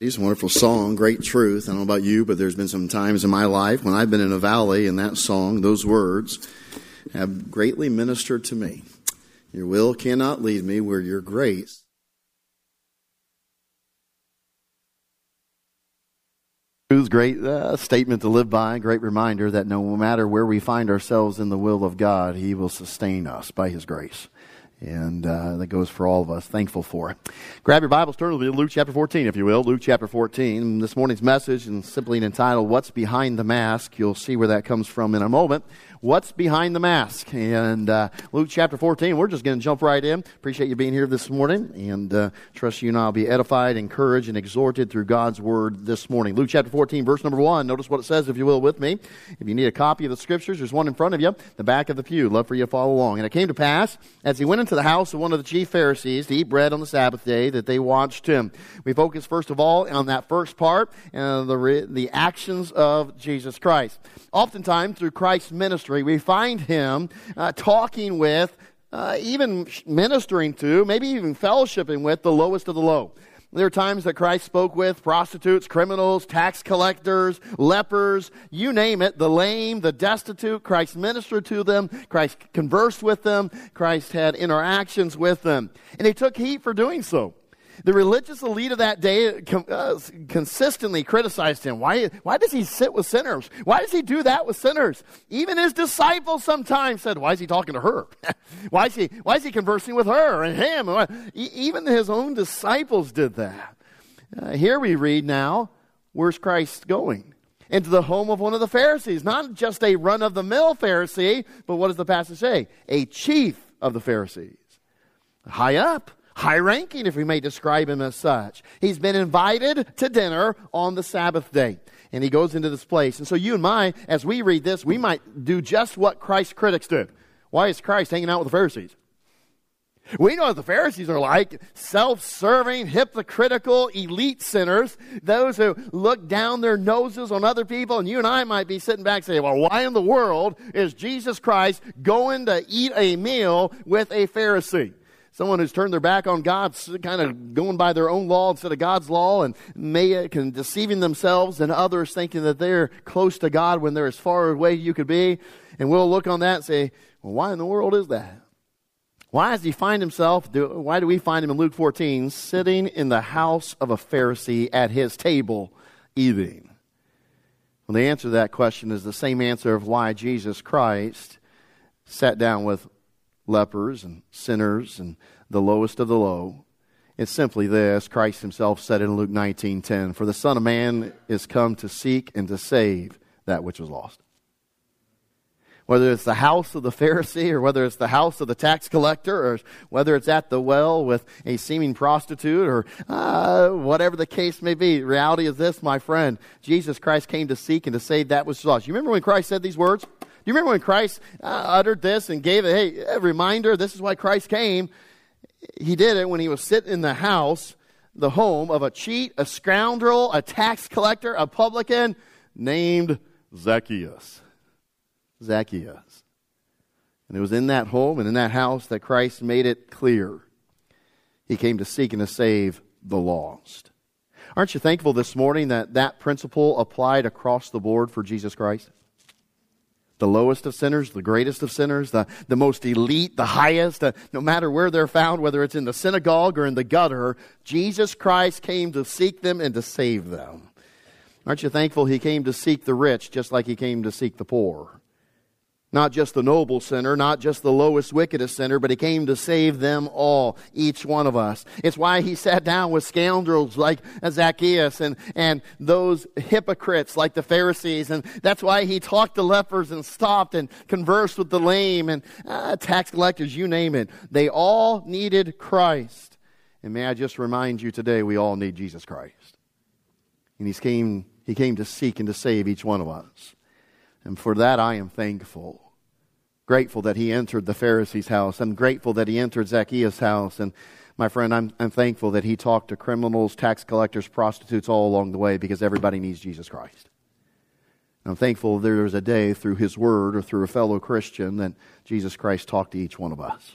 It's a wonderful song, great truth. I don't know about you, but there's been some times in my life when I've been in a valley and that song, those words, have greatly ministered to me. Your will cannot lead me where your grace. Great uh, statement to live by, great reminder that no matter where we find ourselves in the will of God, He will sustain us by His grace. And uh, that goes for all of us. Thankful for it. Grab your Bibles, turn to Luke chapter 14, if you will. Luke chapter 14. This morning's message is simply entitled, What's Behind the Mask? You'll see where that comes from in a moment what's behind the mask. And uh, Luke chapter 14, we're just going to jump right in. Appreciate you being here this morning and uh, trust you and I will be edified, encouraged, and exhorted through God's word this morning. Luke chapter 14, verse number 1. Notice what it says, if you will, with me. If you need a copy of the scriptures, there's one in front of you, the back of the pew. Love for you to follow along. And it came to pass, as he went into the house of one of the chief Pharisees to eat bread on the Sabbath day, that they watched him. We focus first of all on that first part, uh, the, the actions of Jesus Christ. Oftentimes, through Christ's ministry, we find him uh, talking with, uh, even ministering to, maybe even fellowshipping with the lowest of the low. There are times that Christ spoke with prostitutes, criminals, tax collectors, lepers, you name it, the lame, the destitute. Christ ministered to them. Christ conversed with them. Christ had interactions with them. And he took heat for doing so. The religious elite of that day uh, consistently criticized him. Why, why does he sit with sinners? Why does he do that with sinners? Even his disciples sometimes said, Why is he talking to her? why, is he, why is he conversing with her and him? Even his own disciples did that. Uh, here we read now, where's Christ going? Into the home of one of the Pharisees. Not just a run of the mill Pharisee, but what does the passage say? A chief of the Pharisees. High up high ranking, if we may describe him as such. He's been invited to dinner on the Sabbath day. And he goes into this place. And so you and I, as we read this, we might do just what Christ's critics did. Why is Christ hanging out with the Pharisees? We know what the Pharisees are like self serving, hypocritical, elite sinners, those who look down their noses on other people. And you and I might be sitting back saying, Well, why in the world is Jesus Christ going to eat a meal with a Pharisee? Someone who's turned their back on God, kind of going by their own law instead of God's law, and may, uh, can, deceiving themselves and others, thinking that they're close to God when they're as far away you could be. And we'll look on that and say, well, why in the world is that? Why does he find himself, do, why do we find him in Luke 14 sitting in the house of a Pharisee at his table eating? Well, the answer to that question is the same answer of why Jesus Christ sat down with lepers and sinners and the lowest of the low. It's simply this Christ himself said in Luke 19:10, "For the Son of Man is come to seek and to save that which was lost." Whether it's the house of the Pharisee or whether it's the house of the tax collector or whether it's at the well with a seeming prostitute or uh, whatever the case may be, reality is this, my friend. Jesus Christ came to seek and to save that which was lost. You remember when Christ said these words? You remember when Christ uh, uttered this and gave hey, a reminder, this is why Christ came? He did it when he was sitting in the house, the home of a cheat, a scoundrel, a tax collector, a publican named Zacchaeus. Zacchaeus. And it was in that home and in that house that Christ made it clear. He came to seek and to save the lost. Aren't you thankful this morning that that principle applied across the board for Jesus Christ? The lowest of sinners, the greatest of sinners, the, the most elite, the highest, uh, no matter where they're found, whether it's in the synagogue or in the gutter, Jesus Christ came to seek them and to save them. Aren't you thankful he came to seek the rich just like he came to seek the poor? Not just the noble sinner, not just the lowest, wickedest sinner, but he came to save them all, each one of us. It's why he sat down with scoundrels like Zacchaeus and, and those hypocrites like the Pharisees. And that's why he talked to lepers and stopped and conversed with the lame and uh, tax collectors, you name it. They all needed Christ. And may I just remind you today, we all need Jesus Christ. And he came, he came to seek and to save each one of us. And for that I am thankful. Grateful that he entered the Pharisee's house. I'm grateful that he entered Zacchaeus' house. And my friend, I'm, I'm thankful that he talked to criminals, tax collectors, prostitutes all along the way because everybody needs Jesus Christ. I'm thankful there was a day through his word or through a fellow Christian that Jesus Christ talked to each one of us.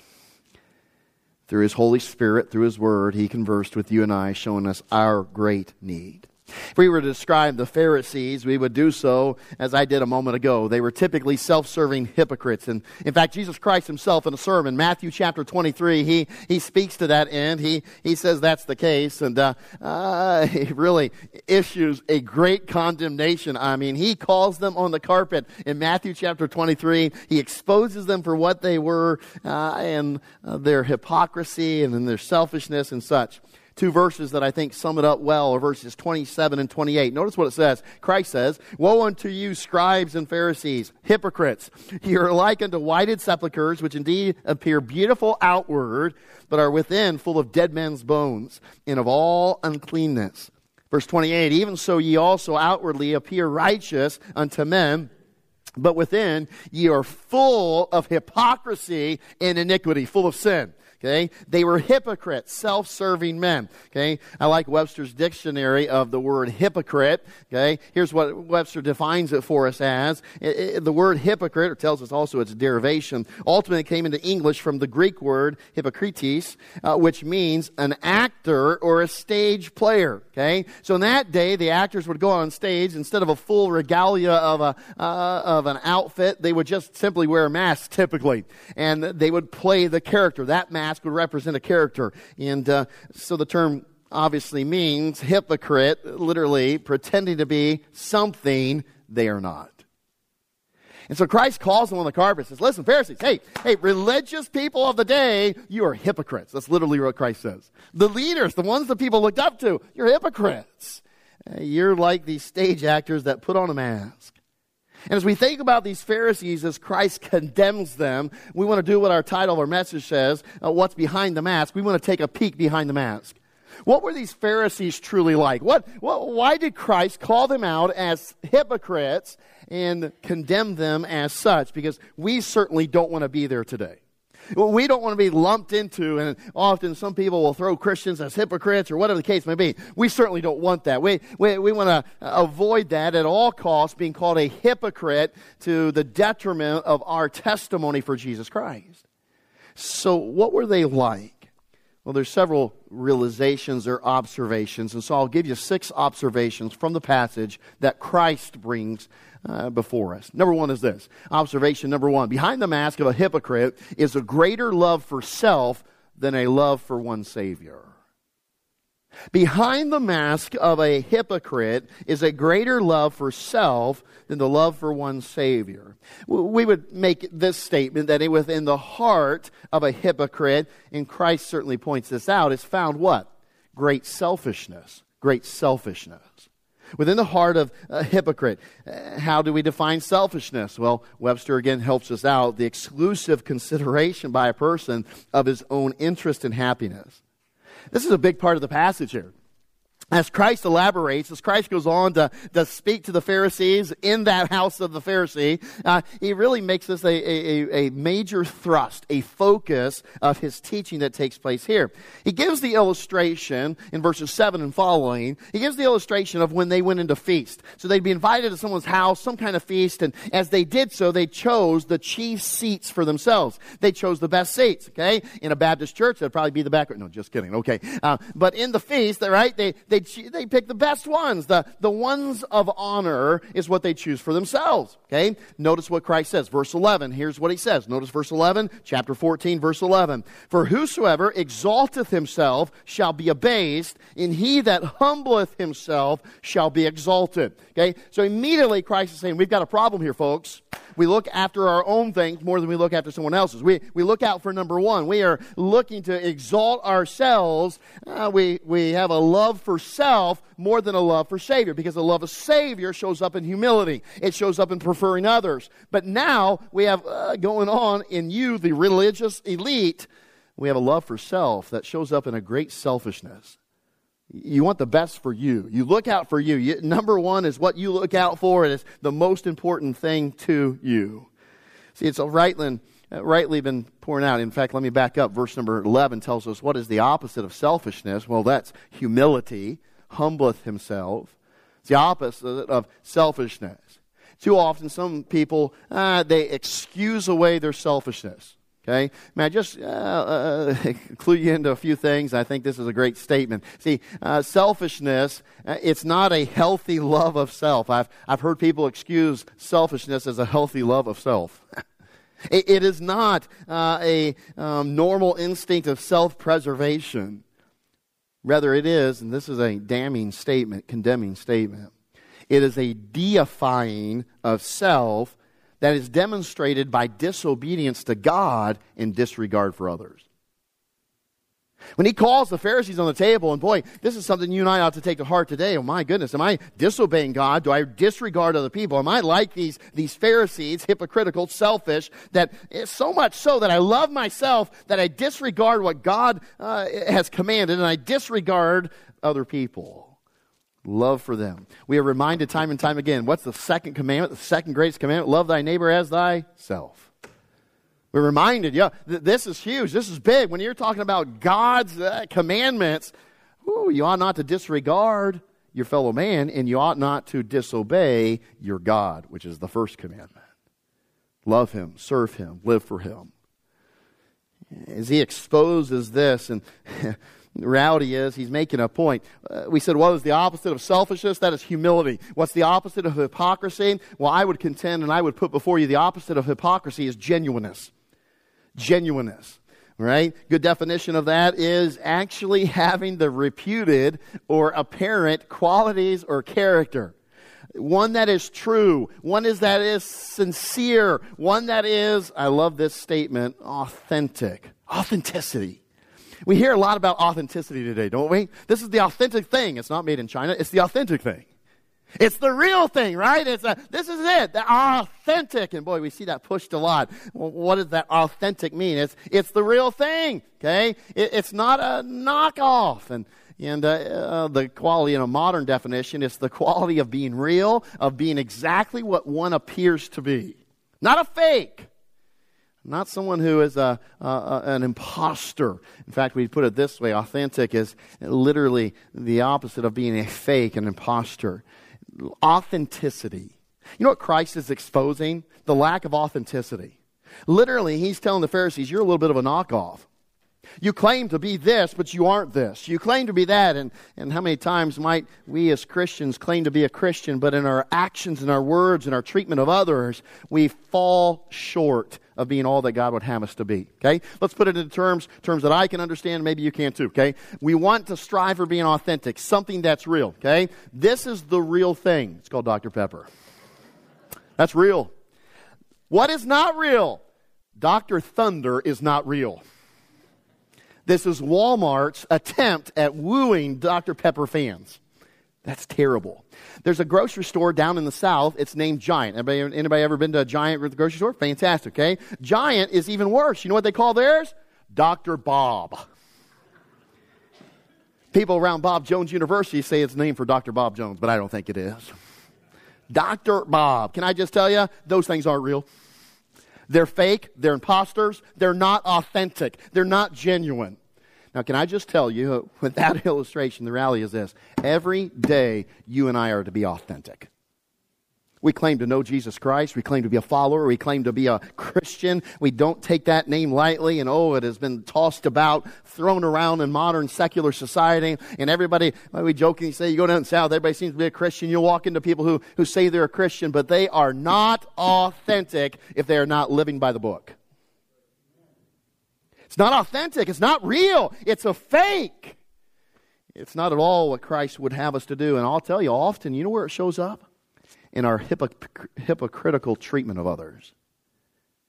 Through His Holy Spirit, through His Word, He conversed with you and I, showing us our great need. If we were to describe the Pharisees, we would do so as I did a moment ago. They were typically self-serving hypocrites. And in fact, Jesus Christ himself in a sermon, Matthew chapter 23, he, he speaks to that end. He, he says that's the case. And uh, uh, he really issues a great condemnation. I mean, he calls them on the carpet in Matthew chapter 23. He exposes them for what they were uh, and uh, their hypocrisy and their selfishness and such two verses that I think sum it up well are verses 27 and 28. Notice what it says. Christ says, Woe unto you, scribes and Pharisees, hypocrites! You are like unto whited sepulchres, which indeed appear beautiful outward, but are within full of dead men's bones, and of all uncleanness. Verse 28, Even so ye also outwardly appear righteous unto men, but within ye are full of hypocrisy and iniquity, full of sin. Okay? They were hypocrites, self serving men. Okay? I like Webster's dictionary of the word hypocrite. Okay? Here's what Webster defines it for us as. It, it, the word hypocrite, or tells us also its derivation, ultimately came into English from the Greek word hypocrites, uh, which means an actor or a stage player. Okay? So in that day, the actors would go on stage, instead of a full regalia of, a, uh, of an outfit, they would just simply wear a mask typically. And they would play the character. That mask mask would represent a character. And uh, so the term obviously means hypocrite, literally pretending to be something they are not. And so Christ calls them on the carpet and says, Listen, Pharisees, hey, hey, religious people of the day, you are hypocrites. That's literally what Christ says. The leaders, the ones that people looked up to, you're hypocrites. You're like these stage actors that put on a mask. And as we think about these Pharisees as Christ condemns them, we want to do what our title our message says, uh, what's behind the mask. We want to take a peek behind the mask. What were these Pharisees truly like? What, what, why did Christ call them out as hypocrites and condemn them as such? Because we certainly don't want to be there today we don't want to be lumped into, and often some people will throw Christians as hypocrites or whatever the case may be. We certainly don't want that. We, we, we want to avoid that at all costs, being called a hypocrite to the detriment of our testimony for Jesus Christ. So, what were they like? Well, there's several realizations or observations, and so I'll give you six observations from the passage that Christ brings uh, before us. Number one is this observation number one behind the mask of a hypocrite is a greater love for self than a love for one Savior. Behind the mask of a hypocrite is a greater love for self than the love for one Savior. We would make this statement that within the heart of a hypocrite, and Christ certainly points this out, is found what? Great selfishness. Great selfishness. Within the heart of a hypocrite, uh, how do we define selfishness? Well, Webster again helps us out. The exclusive consideration by a person of his own interest and happiness. This is a big part of the passage here as Christ elaborates, as Christ goes on to, to speak to the Pharisees in that house of the Pharisee, uh, he really makes this a, a, a major thrust, a focus of his teaching that takes place here. He gives the illustration in verses 7 and following. He gives the illustration of when they went into feast. So they'd be invited to someone's house, some kind of feast, and as they did so, they chose the chief seats for themselves. They chose the best seats, okay? In a Baptist church, that'd probably be the back. No, just kidding, okay. Uh, but in the feast, right, they, they they, they pick the best ones. The, the ones of honor is what they choose for themselves. Okay? Notice what Christ says. Verse 11. Here's what he says. Notice verse 11, chapter 14, verse 11. For whosoever exalteth himself shall be abased, and he that humbleth himself shall be exalted. Okay? So immediately Christ is saying, we've got a problem here, folks. We look after our own things more than we look after someone else's. We, we look out for number one. We are looking to exalt ourselves. Uh, we, we have a love for self more than a love for Savior because the love of Savior shows up in humility. It shows up in preferring others. But now we have uh, going on in you, the religious elite, we have a love for self that shows up in a great selfishness. You want the best for you. You look out for you. you. Number one is what you look out for. It is the most important thing to you. See, it's rightly, rightly been pouring out. In fact, let me back up. Verse number 11 tells us what is the opposite of selfishness? Well, that's humility, humbleth himself. It's the opposite of selfishness. Too often, some people, uh, they excuse away their selfishness. Okay? May I just uh, uh, clue you into a few things? I think this is a great statement. See, uh, selfishness, uh, it's not a healthy love of self. I've, I've heard people excuse selfishness as a healthy love of self. it, it is not uh, a um, normal instinct of self preservation. Rather, it is, and this is a damning statement, condemning statement, it is a deifying of self that is demonstrated by disobedience to God and disregard for others. When he calls the Pharisees on the table, and boy, this is something you and I ought to take to heart today. Oh my goodness, am I disobeying God? Do I disregard other people? Am I like these, these Pharisees, hypocritical, selfish, that so much so that I love myself that I disregard what God uh, has commanded and I disregard other people? Love for them. We are reminded time and time again what's the second commandment, the second greatest commandment? Love thy neighbor as thyself. We're reminded, yeah, th- this is huge. This is big. When you're talking about God's uh, commandments, ooh, you ought not to disregard your fellow man, and you ought not to disobey your God, which is the first commandment. Love him, serve him, live for him. As he exposes this, and The reality is, he's making a point. Uh, we said, what is the opposite of selfishness? That is humility. What's the opposite of hypocrisy? Well, I would contend and I would put before you the opposite of hypocrisy is genuineness. Genuineness. Right? Good definition of that is actually having the reputed or apparent qualities or character. One that is true, one is that is sincere, one that is, I love this statement, authentic. Authenticity. We hear a lot about authenticity today, don't we? This is the authentic thing. It's not made in China, it's the authentic thing. It's the real thing, right? It's a, this is it, the authentic. And boy, we see that pushed a lot. Well, what does that authentic mean? It's, it's the real thing, okay? It, it's not a knockoff. And, and uh, uh, the quality in a modern definition is the quality of being real, of being exactly what one appears to be. Not a fake. Not someone who is a, a, an impostor. In fact, we put it this way authentic is literally the opposite of being a fake, an impostor. Authenticity. You know what Christ is exposing? The lack of authenticity. Literally, he's telling the Pharisees, you're a little bit of a knockoff. You claim to be this, but you aren't this. You claim to be that. And, and how many times might we as Christians claim to be a Christian, but in our actions and our words and our treatment of others, we fall short of being all that God would have us to be. Okay? Let's put it into terms, terms that I can understand, maybe you can too. Okay? We want to strive for being authentic, something that's real. Okay? This is the real thing. It's called Dr. Pepper. That's real. What is not real? Dr. Thunder is not real. This is Walmart's attempt at wooing Dr. Pepper fans. That's terrible. There's a grocery store down in the south. It's named Giant. Anybody, anybody ever been to a Giant grocery store? Fantastic, okay? Giant is even worse. You know what they call theirs? Dr. Bob. People around Bob Jones University say it's named for Dr. Bob Jones, but I don't think it is. Dr. Bob. Can I just tell you, those things aren't real. They're fake, they're imposters, they're not authentic, they're not genuine. Now, can I just tell you, with that illustration, the reality is this every day you and I are to be authentic. We claim to know Jesus Christ. We claim to be a follower. We claim to be a Christian. We don't take that name lightly. And oh, it has been tossed about, thrown around in modern secular society. And everybody, we jokingly say, you go down south, everybody seems to be a Christian. You'll walk into people who, who say they're a Christian, but they are not authentic if they are not living by the book. It's not authentic. It's not real. It's a fake. It's not at all what Christ would have us to do. And I'll tell you, often, you know where it shows up? In our hypocritical treatment of others.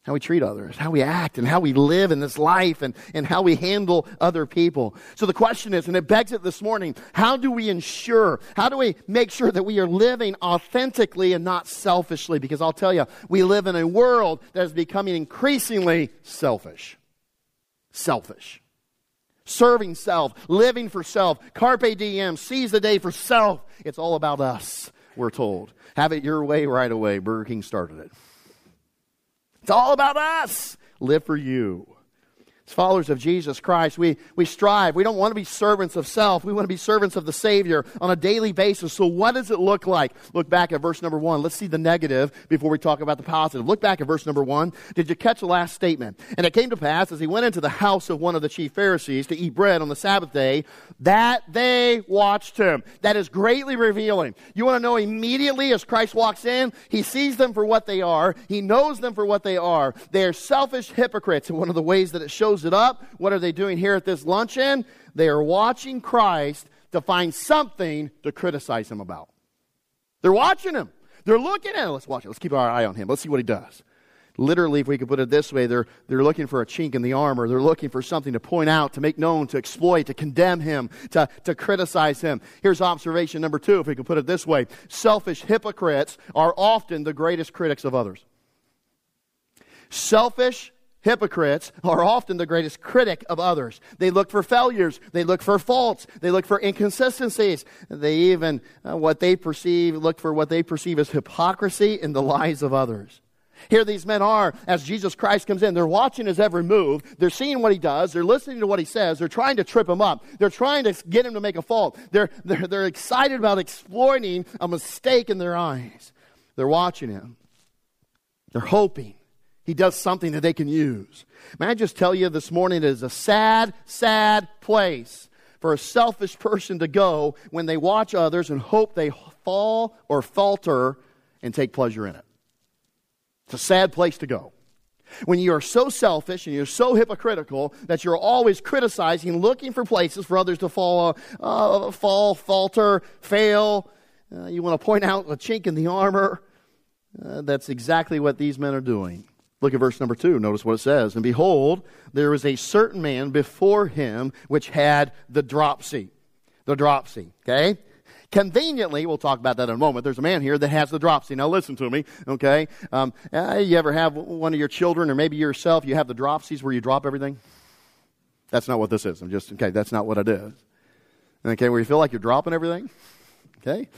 How we treat others, how we act, and how we live in this life, and, and how we handle other people. So the question is, and it begs it this morning, how do we ensure, how do we make sure that we are living authentically and not selfishly? Because I'll tell you, we live in a world that is becoming increasingly selfish selfish. Serving self, living for self, carpe diem, seize the day for self. It's all about us, we're told. Have it your way right away. Burger King started it. It's all about us. Live for you. As followers of Jesus Christ, we, we strive. We don't want to be servants of self. We want to be servants of the Savior on a daily basis. So, what does it look like? Look back at verse number one. Let's see the negative before we talk about the positive. Look back at verse number one. Did you catch the last statement? And it came to pass as he went into the house of one of the chief Pharisees to eat bread on the Sabbath day that they watched him. That is greatly revealing. You want to know immediately as Christ walks in, he sees them for what they are, he knows them for what they are. They are selfish hypocrites. And one of the ways that it shows it up. What are they doing here at this luncheon? They are watching Christ to find something to criticize him about. They're watching him. They're looking at him. Let's watch it. Let's keep our eye on him. Let's see what he does. Literally, if we could put it this way, they're, they're looking for a chink in the armor. They're looking for something to point out, to make known, to exploit, to condemn him, to, to criticize him. Here's observation number two, if we could put it this way. Selfish hypocrites are often the greatest critics of others. Selfish Hypocrites are often the greatest critic of others. They look for failures. They look for faults. They look for inconsistencies. They even, uh, what they perceive, look for what they perceive as hypocrisy in the lives of others. Here these men are as Jesus Christ comes in. They're watching his every move. They're seeing what he does. They're listening to what he says. They're trying to trip him up. They're trying to get him to make a fault. They're, they're, they're excited about exploiting a mistake in their eyes. They're watching him. They're hoping he does something that they can use. May I just tell you this morning it is a sad, sad place for a selfish person to go when they watch others and hope they fall or falter and take pleasure in it. It's a sad place to go. When you are so selfish and you're so hypocritical that you're always criticizing, looking for places for others to fall, uh, fall, falter, fail. Uh, you want to point out a chink in the armor. Uh, that's exactly what these men are doing. Look at verse number two. Notice what it says. And behold, there was a certain man before him which had the dropsy. The dropsy. Okay? Conveniently, we'll talk about that in a moment. There's a man here that has the dropsy. Now, listen to me, okay? Um, uh, you ever have one of your children, or maybe yourself, you have the dropsies where you drop everything? That's not what this is. I'm just, okay, that's not what it is. Okay, where you feel like you're dropping everything? Okay?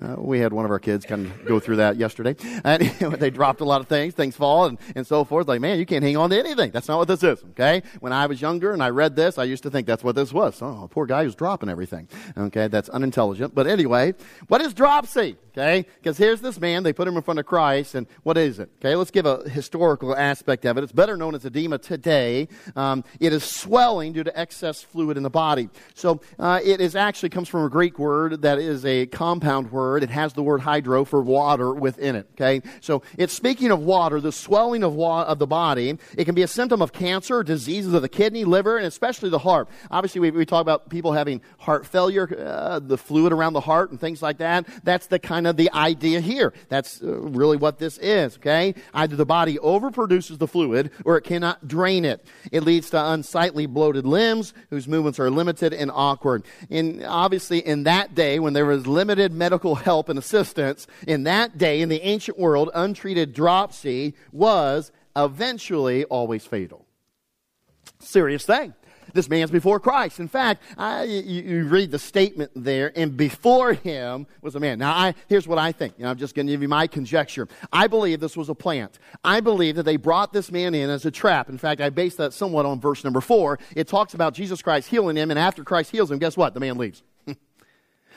Uh, we had one of our kids kind of go through that yesterday. And they dropped a lot of things, things fall and, and so forth. Like, man, you can't hang on to anything. That's not what this is, okay? When I was younger and I read this, I used to think that's what this was. Oh, poor guy who's dropping everything. Okay, that's unintelligent. But anyway, what is dropsy? Okay? Because here's this man, they put him in front of Christ, and what is it? Okay, let's give a historical aspect of it. It's better known as edema today. Um, it is swelling due to excess fluid in the body. So uh, it is actually comes from a Greek word that is a compound word. It has the word hydro for water within it. Okay? So it's speaking of water, the swelling of, wa- of the body. It can be a symptom of cancer, diseases of the kidney, liver, and especially the heart. Obviously, we, we talk about people having heart failure, uh, the fluid around the heart, and things like that. That's the kind of the idea here. That's uh, really what this is, okay? Either the body overproduces the fluid or it cannot drain it. It leads to unsightly bloated limbs whose movements are limited and awkward. And obviously in that day when there was limited medical help and assistance, in that day in the ancient world, untreated dropsy was eventually always fatal. Serious thing. This man's before Christ. In fact, I, you, you, read the statement there, and before him was a man. Now, I, here's what I think. You know, I'm just going to give you my conjecture. I believe this was a plant. I believe that they brought this man in as a trap. In fact, I base that somewhat on verse number four. It talks about Jesus Christ healing him, and after Christ heals him, guess what? The man leaves.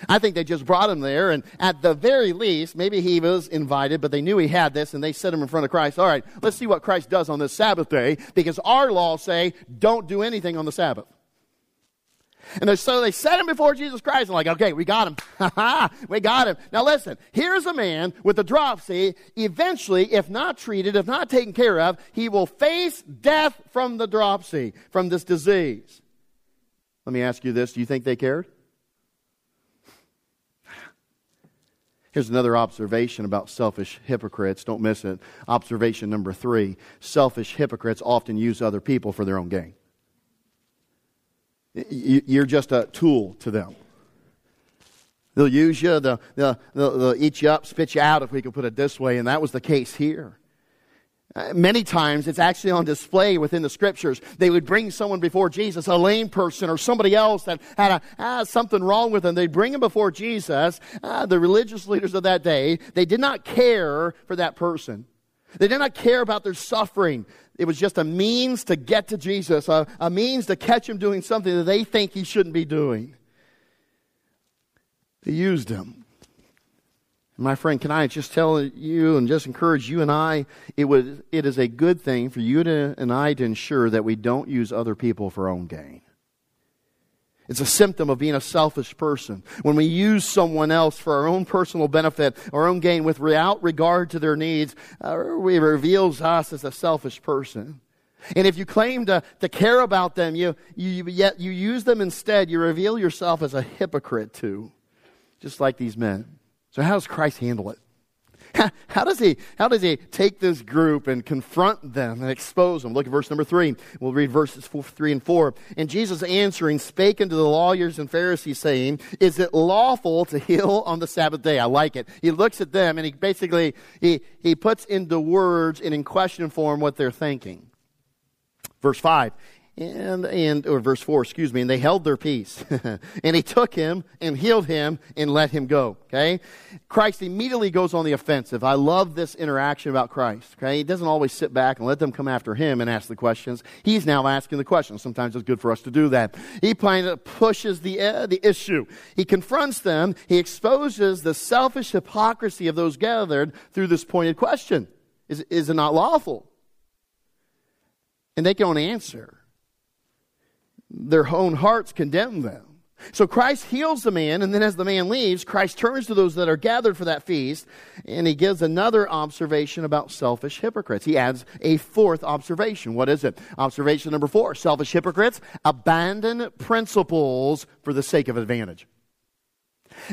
I think they just brought him there, and at the very least, maybe he was invited, but they knew he had this, and they set him in front of Christ. All right, let's see what Christ does on this Sabbath day, because our laws say don't do anything on the Sabbath. And so they set him before Jesus Christ and like, okay, we got him. we got him. Now listen, here's a man with a dropsy. Eventually, if not treated, if not taken care of, he will face death from the dropsy, from this disease. Let me ask you this. Do you think they cared? Here's another observation about selfish hypocrites. Don't miss it. Observation number three selfish hypocrites often use other people for their own gain. You're just a tool to them. They'll use you, they'll, they'll, they'll, eat you up, spit you out, if we could put it this way, and that was the case here. Uh, many times it's actually on display within the scriptures. They would bring someone before Jesus, a lame person or somebody else that had a, ah, something wrong with them. They'd bring him before Jesus. Uh, the religious leaders of that day, they did not care for that person. They did not care about their suffering. It was just a means to get to Jesus, a, a means to catch him doing something that they think he shouldn't be doing. They used him. My friend, can I just tell you and just encourage you and I, it, was, it is a good thing for you to, and I to ensure that we don't use other people for our own gain. It's a symptom of being a selfish person. When we use someone else for our own personal benefit, our own gain, without regard to their needs, uh, it reveals us as a selfish person. And if you claim to, to care about them, you, you, yet you use them instead, you reveal yourself as a hypocrite too, just like these men. So how does Christ handle it? How, does he how does he take this group and confront them and expose them? Look at verse number three. We'll read verses four, three and four. And Jesus answering spake unto the lawyers and Pharisees, saying, Is it lawful to heal on the Sabbath day? I like it. He looks at them and he basically he, he puts into words and in question form what they're thinking. Verse five and, and or verse 4 excuse me and they held their peace. And he took him and healed him and let him go okay? Christ immediately goes on the offensive. I love this interaction about christ okay? He doesn't always sit back and let them come after him and ask the questions. He's now asking the questions. Sometimes it's good for us to do that. He kind of pushes the, uh, the issue. He confronts them. He exposes the selfish hypocrisy of those gathered through this pointed question. Is, is it not lawful? And they can only answer their own hearts condemn them. So Christ heals the man, and then as the man leaves, Christ turns to those that are gathered for that feast, and he gives another observation about selfish hypocrites. He adds a fourth observation. What is it? Observation number four selfish hypocrites abandon principles for the sake of advantage.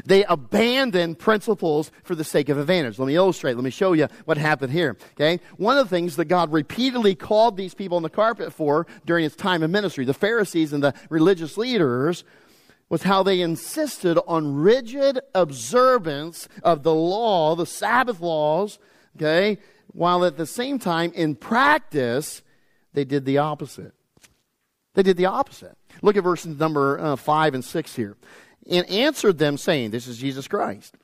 They abandon principles for the sake of advantage. Let me illustrate. Let me show you what happened here. Okay? One of the things that God repeatedly called these people on the carpet for during his time of ministry, the Pharisees and the religious leaders, was how they insisted on rigid observance of the law, the Sabbath laws, okay, while at the same time, in practice, they did the opposite. They did the opposite. Look at verses number uh, 5 and 6 here and answered them, saying, This is Jesus Christ.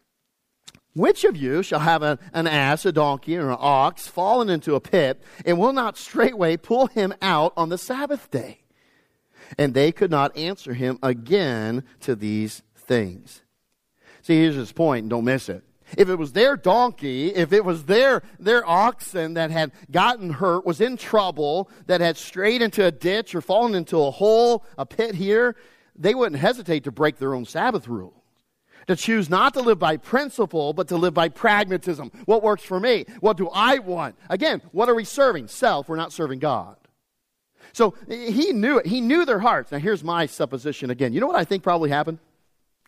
Which of you shall have a, an ass, a donkey, or an ox fallen into a pit, and will not straightway pull him out on the Sabbath day? And they could not answer him again to these things. See, here's his point, and don't miss it. If it was their donkey, if it was their, their oxen that had gotten hurt, was in trouble, that had strayed into a ditch or fallen into a hole, a pit here, they wouldn't hesitate to break their own Sabbath rules. To choose not to live by principle, but to live by pragmatism. What works for me? What do I want? Again, what are we serving? Self. We're not serving God. So he knew it. He knew their hearts. Now, here's my supposition again. You know what I think probably happened?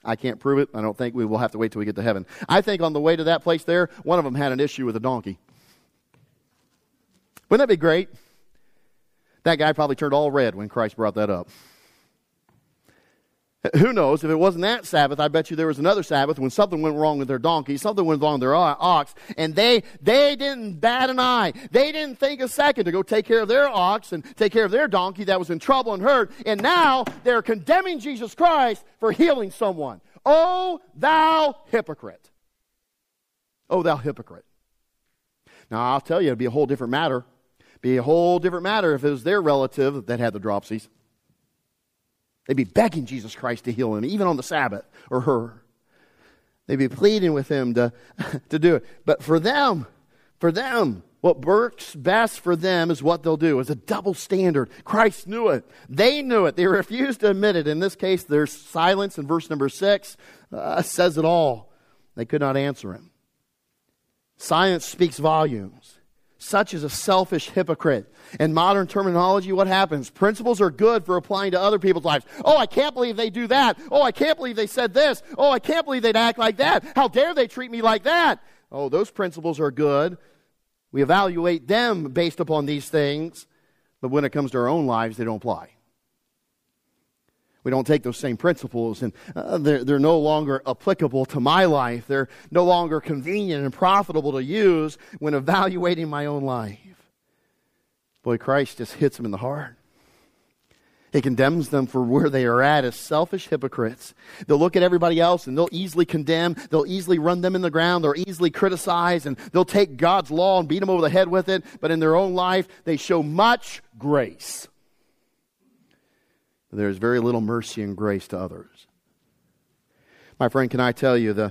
I can't prove it. I don't think we will have to wait till we get to heaven. I think on the way to that place there, one of them had an issue with a donkey. Wouldn't that be great? That guy probably turned all red when Christ brought that up. Who knows? If it wasn't that Sabbath, I bet you there was another Sabbath when something went wrong with their donkey, something went wrong with their ox, and they, they didn't bat an eye. They didn't think a second to go take care of their ox and take care of their donkey that was in trouble and hurt, and now they're condemning Jesus Christ for healing someone. Oh, thou hypocrite. Oh, thou hypocrite. Now, I'll tell you, it'd be a whole different matter. Be a whole different matter if it was their relative that had the dropsies. They'd be begging Jesus Christ to heal him, even on the Sabbath, or her. They'd be pleading with him to, to do it. But for them, for them, what works best for them is what they'll do. It's a double standard. Christ knew it. They knew it. They refused to admit it. In this case, their silence in verse number six uh, says it all. They could not answer him. Science speaks volumes. Such is a selfish hypocrite. In modern terminology, what happens? Principles are good for applying to other people's lives. Oh, I can't believe they do that. Oh, I can't believe they said this. Oh, I can't believe they'd act like that. How dare they treat me like that? Oh, those principles are good. We evaluate them based upon these things, but when it comes to our own lives, they don't apply we don't take those same principles and uh, they're, they're no longer applicable to my life. They're no longer convenient and profitable to use when evaluating my own life. Boy, Christ just hits them in the heart. He condemns them for where they are at as selfish hypocrites. They'll look at everybody else and they'll easily condemn. They'll easily run them in the ground. They'll easily criticize and they'll take God's law and beat them over the head with it. But in their own life, they show much grace. There's very little mercy and grace to others. My friend, can I tell you the, uh,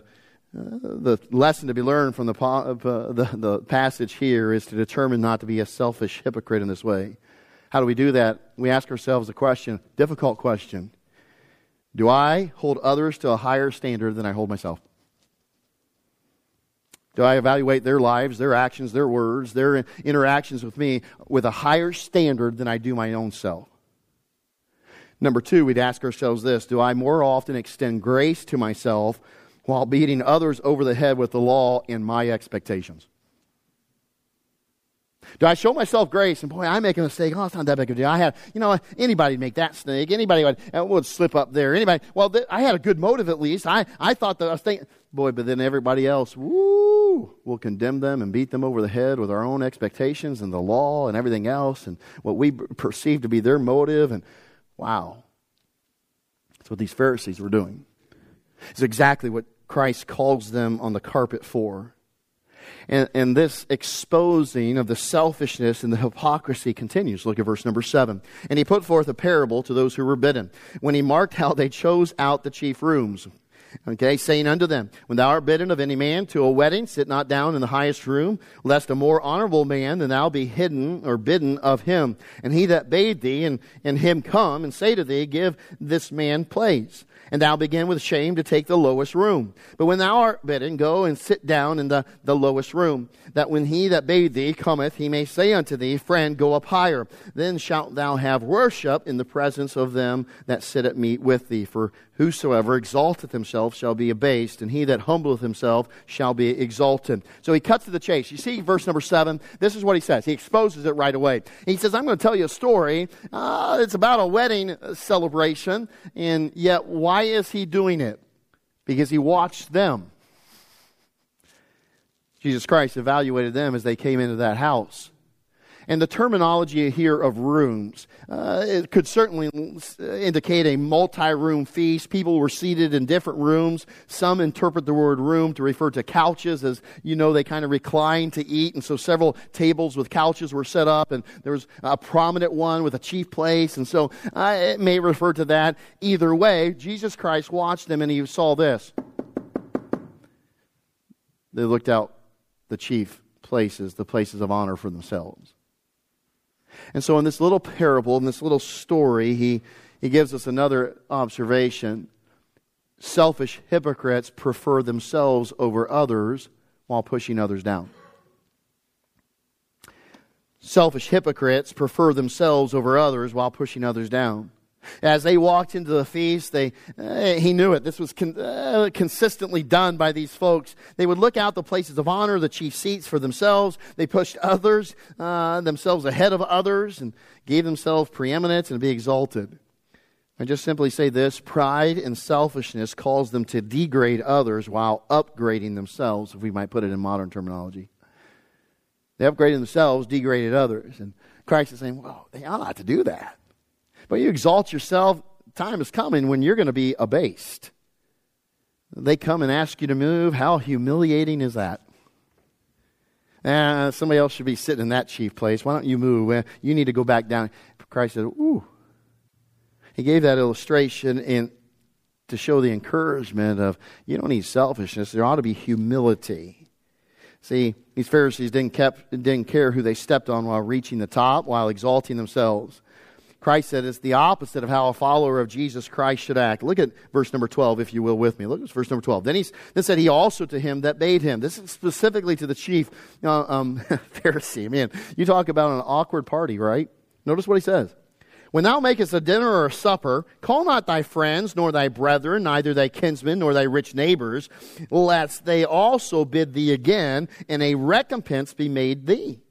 the lesson to be learned from the, uh, the, the passage here is to determine not to be a selfish hypocrite in this way. How do we do that? We ask ourselves a question, difficult question. Do I hold others to a higher standard than I hold myself? Do I evaluate their lives, their actions, their words, their interactions with me with a higher standard than I do my own self? Number two, we'd ask ourselves this Do I more often extend grace to myself while beating others over the head with the law and my expectations? Do I show myself grace? And boy, I make a mistake. Oh, it's not that big of a deal. I had, you know, anybody make that snake. Anybody would, uh, would slip up there. Anybody. Well, th- I had a good motive at least. I, I thought that I was thinking, boy, but then everybody else, woo, will condemn them and beat them over the head with our own expectations and the law and everything else and what we perceive to be their motive. And wow. That's what these Pharisees were doing. It's exactly what Christ calls them on the carpet for. And, and this exposing of the selfishness and the hypocrisy continues. Look at verse number seven. And he put forth a parable to those who were bidden, when he marked how they chose out the chief rooms. Okay, saying unto them, When thou art bidden of any man to a wedding, sit not down in the highest room, lest a more honorable man than thou be hidden or bidden of him. And he that bade thee and, and him come and say to thee, Give this man place and thou begin with shame to take the lowest room. But when thou art bidden, go and sit down in the, the lowest room, that when he that bade thee cometh, he may say unto thee, Friend, go up higher. Then shalt thou have worship in the presence of them that sit at meat with thee. For whosoever exalteth himself shall be abased, and he that humbleth himself shall be exalted. So he cuts to the chase. You see verse number seven? This is what he says. He exposes it right away. He says, I'm going to tell you a story. Uh, it's about a wedding celebration, and yet why is he doing it? Because he watched them. Jesus Christ evaluated them as they came into that house. And the terminology here of rooms, uh, it could certainly indicate a multi room feast. People were seated in different rooms. Some interpret the word room to refer to couches, as you know, they kind of recline to eat. And so several tables with couches were set up, and there was a prominent one with a chief place. And so uh, it may refer to that. Either way, Jesus Christ watched them and he saw this. They looked out the chief places, the places of honor for themselves. And so, in this little parable, in this little story, he, he gives us another observation. Selfish hypocrites prefer themselves over others while pushing others down. Selfish hypocrites prefer themselves over others while pushing others down. As they walked into the feast, they, uh, he knew it. This was con- uh, consistently done by these folks. They would look out the places of honor, the chief seats for themselves. They pushed others, uh, themselves ahead of others, and gave themselves preeminence and be exalted. I just simply say this pride and selfishness cause them to degrade others while upgrading themselves, if we might put it in modern terminology. They upgraded themselves, degraded others. And Christ is saying, well, they ought not to do that. But you exalt yourself, time is coming when you're going to be abased. They come and ask you to move. How humiliating is that? Eh, somebody else should be sitting in that chief place. Why don't you move? Eh, you need to go back down. Christ said, Ooh. He gave that illustration in, to show the encouragement of you don't need selfishness. There ought to be humility. See, these Pharisees didn't, kept, didn't care who they stepped on while reaching the top, while exalting themselves. Christ said it's the opposite of how a follower of Jesus Christ should act. Look at verse number 12, if you will, with me. Look at verse number 12. Then, he then said he also to him that bade him. This is specifically to the chief uh, um, Pharisee. Man, you talk about an awkward party, right? Notice what he says. When thou makest a dinner or a supper, call not thy friends, nor thy brethren, neither thy kinsmen, nor thy rich neighbors, lest they also bid thee again, and a recompense be made thee.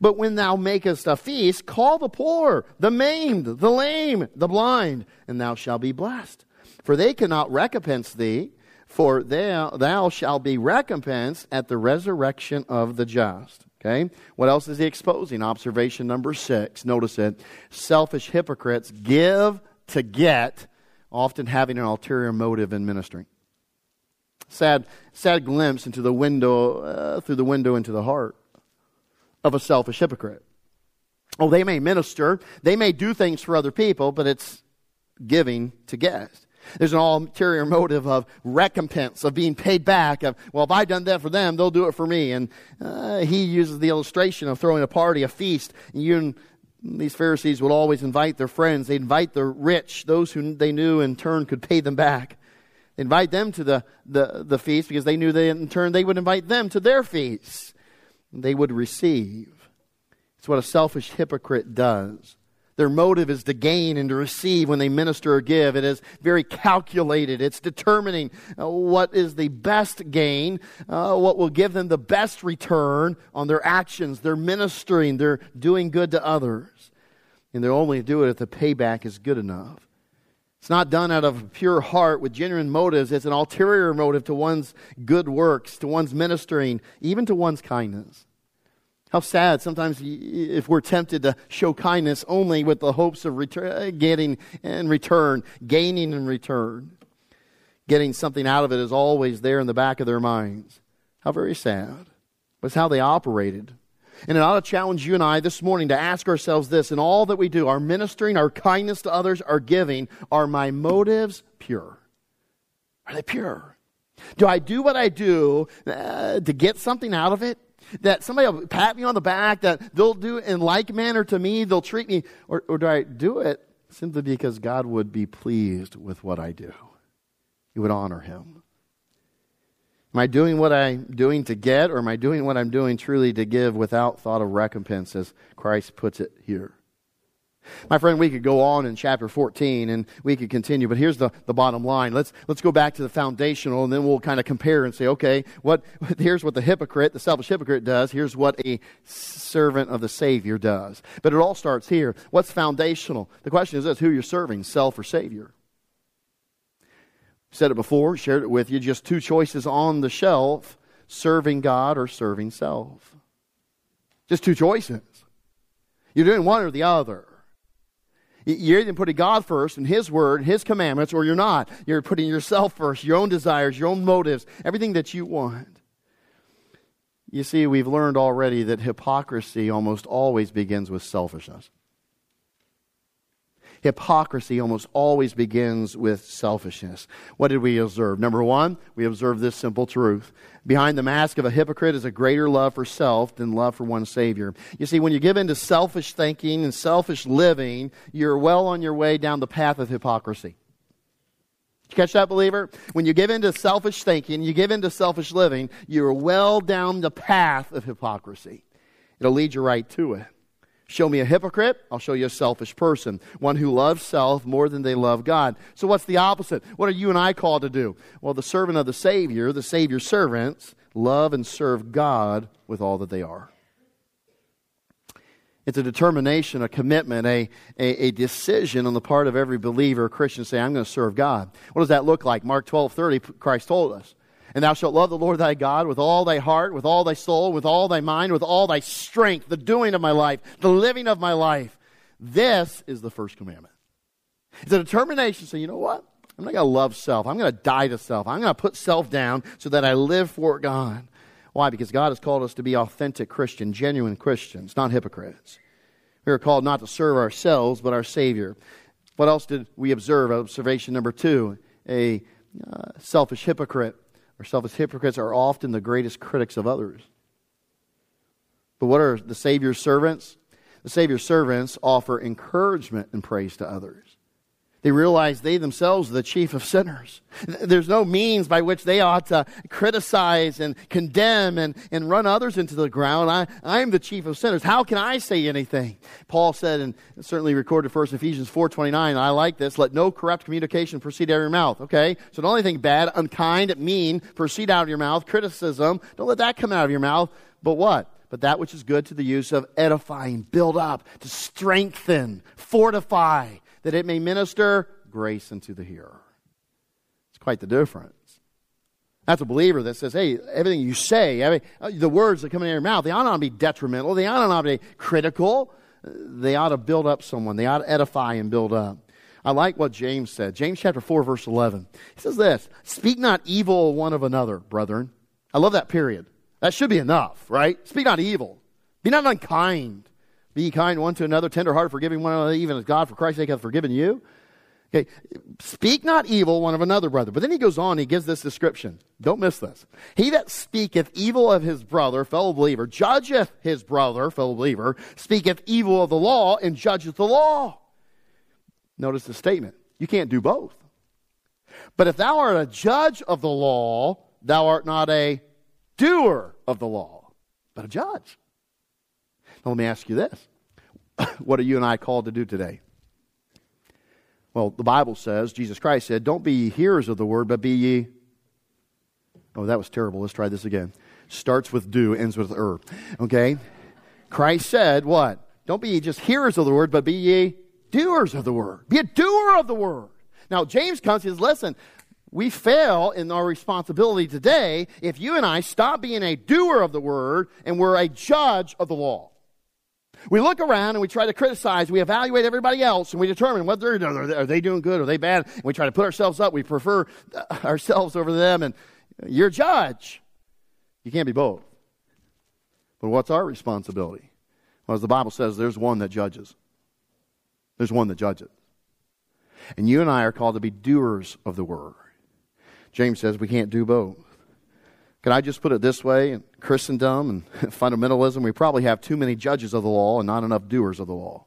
But when thou makest a feast, call the poor, the maimed, the lame, the blind, and thou shalt be blessed. For they cannot recompense thee, for thou, shalt be recompensed at the resurrection of the just. Okay? What else is he exposing? Observation number six. Notice it. Selfish hypocrites give to get, often having an ulterior motive in ministering. Sad, sad glimpse into the window, uh, through the window into the heart of a selfish hypocrite. Oh, they may minister, they may do things for other people, but it's giving to get. There's an ulterior motive of recompense, of being paid back, of, well, if I've done that for them, they'll do it for me. And uh, he uses the illustration of throwing a party, a feast. And you and these Pharisees would always invite their friends. They'd invite the rich, those who they knew in turn could pay them back. They'd invite them to the, the, the feast because they knew that in turn they would invite them to their feast. They would receive. It's what a selfish hypocrite does. Their motive is to gain and to receive when they minister or give. It is very calculated. It's determining uh, what is the best gain, uh, what will give them the best return on their actions. They're ministering, they're doing good to others. And they'll only do it if the payback is good enough. It's not done out of a pure heart with genuine motives. It's an ulterior motive to one's good works, to one's ministering, even to one's kindness. How sad sometimes if we're tempted to show kindness only with the hopes of return, eh, getting in return, gaining in return. Getting something out of it is always there in the back of their minds. How very sad. But it's how they operated. And it ought to challenge you and I this morning to ask ourselves this in all that we do, our ministering, our kindness to others, our giving, are my motives pure? Are they pure? Do I do what I do uh, to get something out of it? that somebody will pat me on the back, that they'll do in like manner to me, they'll treat me, or, or do I do it simply because God would be pleased with what I do? He would honor him. Am I doing what I'm doing to get, or am I doing what I'm doing truly to give without thought of recompense, as Christ puts it here? My friend, we could go on in chapter 14 and we could continue, but here's the, the bottom line. Let's, let's go back to the foundational and then we'll kind of compare and say, okay, what, here's what the hypocrite, the selfish hypocrite does. Here's what a servant of the Savior does. But it all starts here. What's foundational? The question is this, who you're serving, self or Savior? Said it before, shared it with you, just two choices on the shelf, serving God or serving self. Just two choices. You're doing one or the other. You're either putting God first and His Word, His commandments, or you're not. You're putting yourself first, your own desires, your own motives, everything that you want. You see, we've learned already that hypocrisy almost always begins with selfishness. Hypocrisy almost always begins with selfishness. What did we observe? Number one, we observed this simple truth. Behind the mask of a hypocrite is a greater love for self than love for one's Savior. You see, when you give in to selfish thinking and selfish living, you're well on your way down the path of hypocrisy. Did you catch that, believer? When you give in to selfish thinking, you give in to selfish living, you're well down the path of hypocrisy. It'll lead you right to it. Show me a hypocrite, I'll show you a selfish person, one who loves self more than they love God. So, what's the opposite? What are you and I called to do? Well, the servant of the Savior, the Savior's servants, love and serve God with all that they are. It's a determination, a commitment, a, a, a, decision on the part of every believer Christian to say, I'm going to serve God. What does that look like? Mark 12 30, Christ told us. And thou shalt love the Lord thy God with all thy heart, with all thy soul, with all thy mind, with all thy strength, the doing of my life, the living of my life. This is the first commandment. It's a determination say, you know what? I'm not going to love self. I'm going to die to self. I'm going to put self down so that I live for God. Why? Because God has called us to be authentic Christians, genuine Christians, not hypocrites. We are called not to serve ourselves, but our Savior. What else did we observe? Observation number two a uh, selfish hypocrite or selfish hypocrites are often the greatest critics of others. But what are the Savior's servants? The Savior's servants offer encouragement and praise to others. They realize they themselves are the chief of sinners. There's no means by which they ought to criticize and condemn and, and run others into the ground. I, I'm the chief of sinners. How can I say anything? Paul said, and certainly recorded first Ephesians 4.29, I like this, let no corrupt communication proceed out of your mouth. Okay? So don't anything bad, unkind, mean proceed out of your mouth. Criticism, don't let that come out of your mouth. But what? but that which is good to the use of edifying, build up, to strengthen, fortify, that it may minister grace unto the hearer. It's quite the difference. That's a believer that says, hey, everything you say, uh, the words that come in your mouth, they ought not to be detrimental. They ought not to be critical. They ought to build up someone. They ought to edify and build up. I like what James said. James chapter 4, verse 11. He says this Speak not evil one of another, brethren. I love that period. That should be enough, right? Speak not evil. Be not unkind. Be kind one to another, tenderhearted, forgiving one another, even as God for Christ's sake hath forgiven you. Okay, speak not evil one of another brother. But then he goes on, he gives this description. Don't miss this. He that speaketh evil of his brother, fellow believer, judgeth his brother, fellow believer, speaketh evil of the law, and judgeth the law. Notice the statement. You can't do both. But if thou art a judge of the law, thou art not a doer of the law, but a judge. Let me ask you this. what are you and I called to do today? Well, the Bible says, Jesus Christ said, Don't be ye hearers of the word, but be ye. Oh, that was terrible. Let's try this again. Starts with do, ends with er. Okay? Christ said, What? Don't be ye just hearers of the word, but be ye doers of the word. Be a doer of the word. Now, James comes and says, Listen, we fail in our responsibility today if you and I stop being a doer of the word and we're a judge of the law. We look around and we try to criticize. We evaluate everybody else and we determine whether. Are they doing good? Are they bad? And we try to put ourselves up. We prefer uh, ourselves over them. And you're judge. You can't be both. But what's our responsibility? Well, as the Bible says, there's one that judges. There's one that judges. And you and I are called to be doers of the word. James says we can't do both. Can I just put it this way? In Christendom and fundamentalism, we probably have too many judges of the law and not enough doers of the law.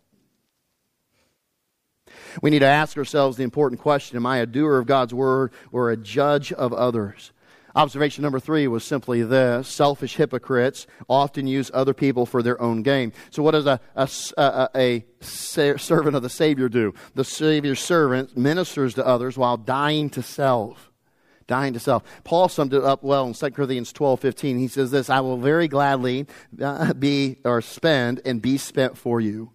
We need to ask ourselves the important question Am I a doer of God's word or a judge of others? Observation number three was simply this selfish hypocrites often use other people for their own gain. So, what does a, a, a, a servant of the Savior do? The Savior's servant ministers to others while dying to self dying to self. Paul summed it up well in 2 Corinthians 12 15. He says this I will very gladly uh, be or spend and be spent for you.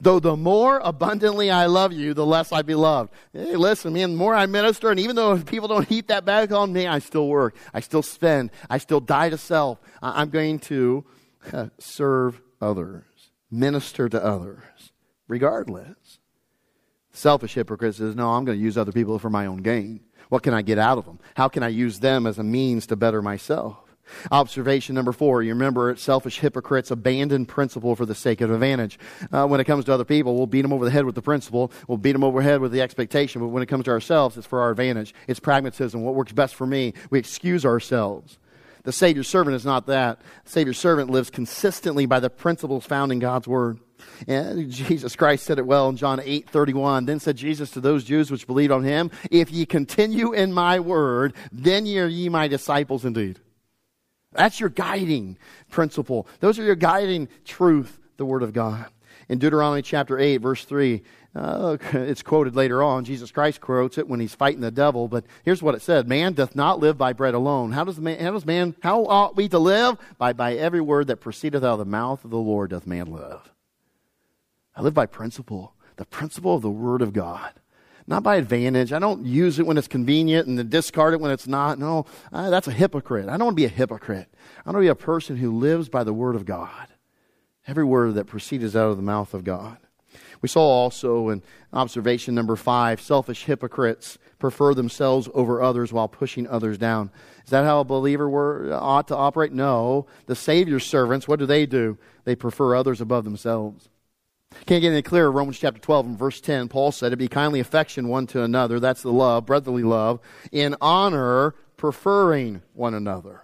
Though the more abundantly I love you, the less I be loved. Hey, listen, man, the more I minister, and even though people don't heap that back on me, I still work. I still spend. I still die to self. I'm going to uh, serve others, minister to others, regardless. Selfish hypocrite says, No, I'm going to use other people for my own gain. What can I get out of them? How can I use them as a means to better myself? Observation number four, you remember selfish hypocrites abandon principle for the sake of advantage. Uh, when it comes to other people, we'll beat them over the head with the principle, we'll beat them over the head with the expectation, but when it comes to ourselves, it's for our advantage. It's pragmatism, what works best for me. We excuse ourselves. The Savior's servant is not that. The Savior's servant lives consistently by the principles found in God's Word. And Jesus Christ said it well in John 8 31. Then said Jesus to those Jews which believed on him, If ye continue in my word, then ye are ye my disciples indeed. That's your guiding principle. Those are your guiding truth, the word of God. In Deuteronomy chapter 8, verse 3, uh, it's quoted later on. Jesus Christ quotes it when he's fighting the devil. But here's what it said: Man doth not live by bread alone. How does man? How does man? How ought we to live? By by every word that proceedeth out of the mouth of the Lord doth man live. I live by principle, the principle of the Word of God. Not by advantage. I don't use it when it's convenient and then discard it when it's not. No, that's a hypocrite. I don't want to be a hypocrite. I want to be a person who lives by the Word of God. Every word that proceeds out of the mouth of God. We saw also in observation number five selfish hypocrites prefer themselves over others while pushing others down. Is that how a believer were, ought to operate? No. The Savior's servants, what do they do? They prefer others above themselves. Can't get any clearer. Romans chapter 12 and verse 10, Paul said, To be kindly affection one to another. That's the love, brotherly love. In honor, preferring one another.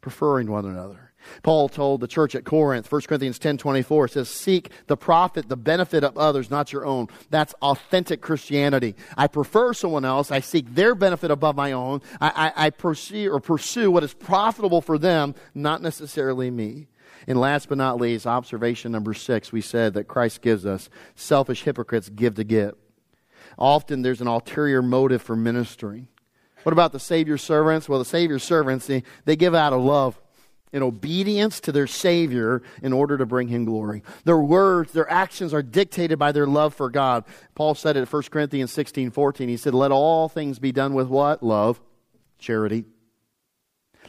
Preferring one another. Paul told the church at Corinth, 1 Corinthians 10 24, says, Seek the profit, the benefit of others, not your own. That's authentic Christianity. I prefer someone else. I seek their benefit above my own. I, I, I pursue or pursue what is profitable for them, not necessarily me. And last but not least, observation number six, we said that Christ gives us selfish hypocrites give to get. Often there's an ulterior motive for ministering. What about the Savior's servants? Well, the Savior's servants, they, they give out of love and obedience to their Savior in order to bring Him glory. Their words, their actions are dictated by their love for God. Paul said it in 1 Corinthians 16 14. He said, Let all things be done with what? Love, charity,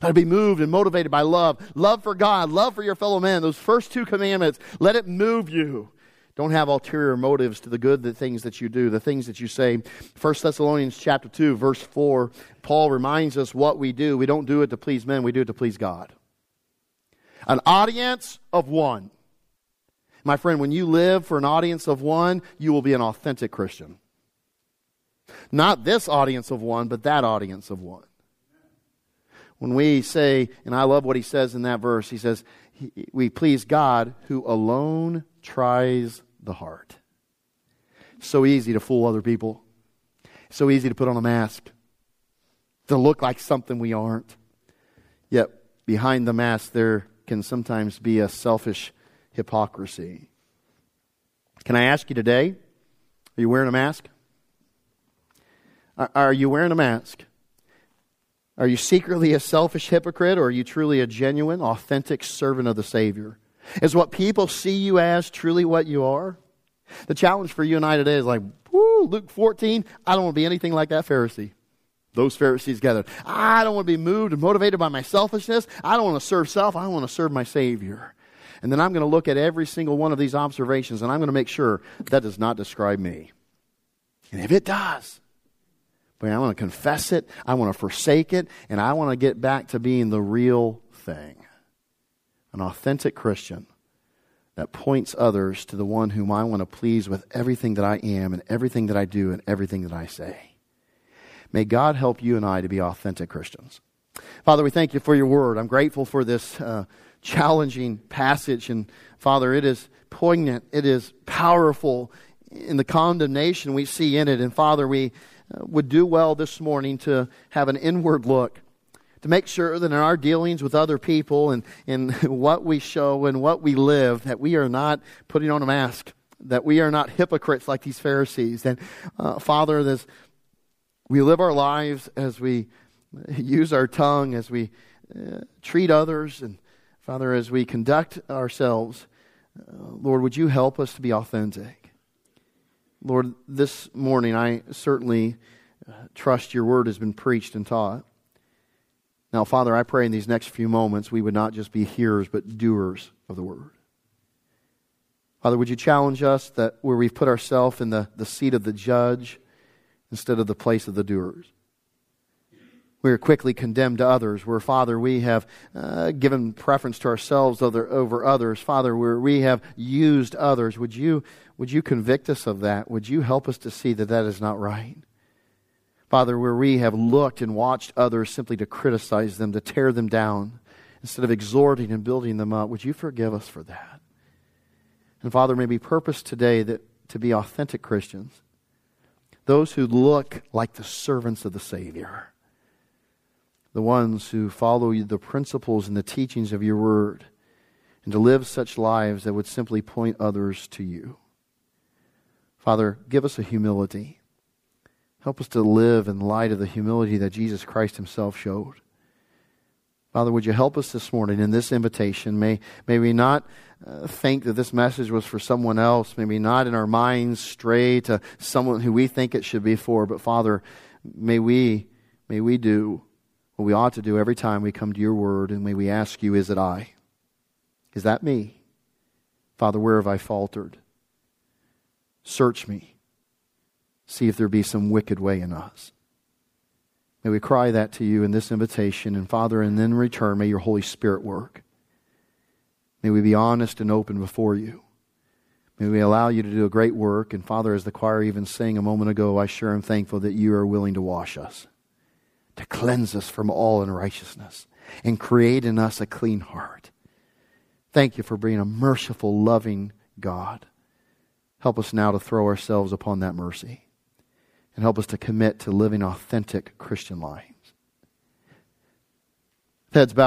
Let it be moved and motivated by love. Love for God, love for your fellow man. Those first two commandments, let it move you. Don't have ulterior motives to the good the things that you do, the things that you say. 1 Thessalonians chapter 2, verse 4, Paul reminds us what we do. We don't do it to please men, we do it to please God. An audience of one. My friend, when you live for an audience of one, you will be an authentic Christian. Not this audience of one, but that audience of one. When we say, and I love what he says in that verse, he says, We please God who alone tries the heart. So easy to fool other people. So easy to put on a mask. To look like something we aren't. Yet behind the mask, there can sometimes be a selfish hypocrisy. Can I ask you today? Are you wearing a mask? Are you wearing a mask? Are you secretly a selfish hypocrite or are you truly a genuine, authentic servant of the Savior? Is what people see you as truly what you are? The challenge for you and I today is like, whoo, Luke 14, I don't want to be anything like that Pharisee. Those Pharisees gathered. I don't want to be moved and motivated by my selfishness. I don't want to serve self. I want to serve my Savior. And then I'm going to look at every single one of these observations and I'm going to make sure that does not describe me. And if it does, but I want to confess it, I want to forsake it, and I want to get back to being the real thing. An authentic Christian that points others to the one whom I want to please with everything that I am and everything that I do and everything that I say. May God help you and I to be authentic Christians. Father, we thank you for your word. I'm grateful for this uh, challenging passage. And Father, it is poignant, it is powerful in the condemnation we see in it. And Father, we would do well this morning to have an inward look to make sure that in our dealings with other people and in what we show and what we live that we are not putting on a mask that we are not hypocrites like these pharisees. And uh, father this we live our lives as we use our tongue as we uh, treat others and father as we conduct ourselves uh, lord would you help us to be authentic Lord, this morning I certainly uh, trust your word has been preached and taught. Now, Father, I pray in these next few moments we would not just be hearers, but doers of the word. Father, would you challenge us that where we've put ourselves in the, the seat of the judge instead of the place of the doers? We are quickly condemned to others, where, Father, we have uh, given preference to ourselves over, over others. Father, where we have used others, would you, would you convict us of that? Would you help us to see that that is not right? Father, where we have looked and watched others simply to criticize them, to tear them down, instead of exhorting and building them up, would you forgive us for that? And Father, may we purpose today that to be authentic Christians, those who look like the servants of the Savior the ones who follow the principles and the teachings of your word, and to live such lives that would simply point others to you. Father, give us a humility. Help us to live in light of the humility that Jesus Christ himself showed. Father, would you help us this morning in this invitation? May, may we not uh, think that this message was for someone else. May we not in our minds stray to someone who we think it should be for. But Father, may we, may we do what we ought to do every time we come to your word, and may we ask you, is it I? Is that me? Father, where have I faltered? Search me. See if there be some wicked way in us. May we cry that to you in this invitation, and Father, and then return, may your Holy Spirit work. May we be honest and open before you. May we allow you to do a great work. And Father, as the choir even sang a moment ago, I sure am thankful that you are willing to wash us to cleanse us from all unrighteousness and create in us a clean heart. Thank you for being a merciful, loving God. Help us now to throw ourselves upon that mercy and help us to commit to living authentic Christian lives. Heads bowed.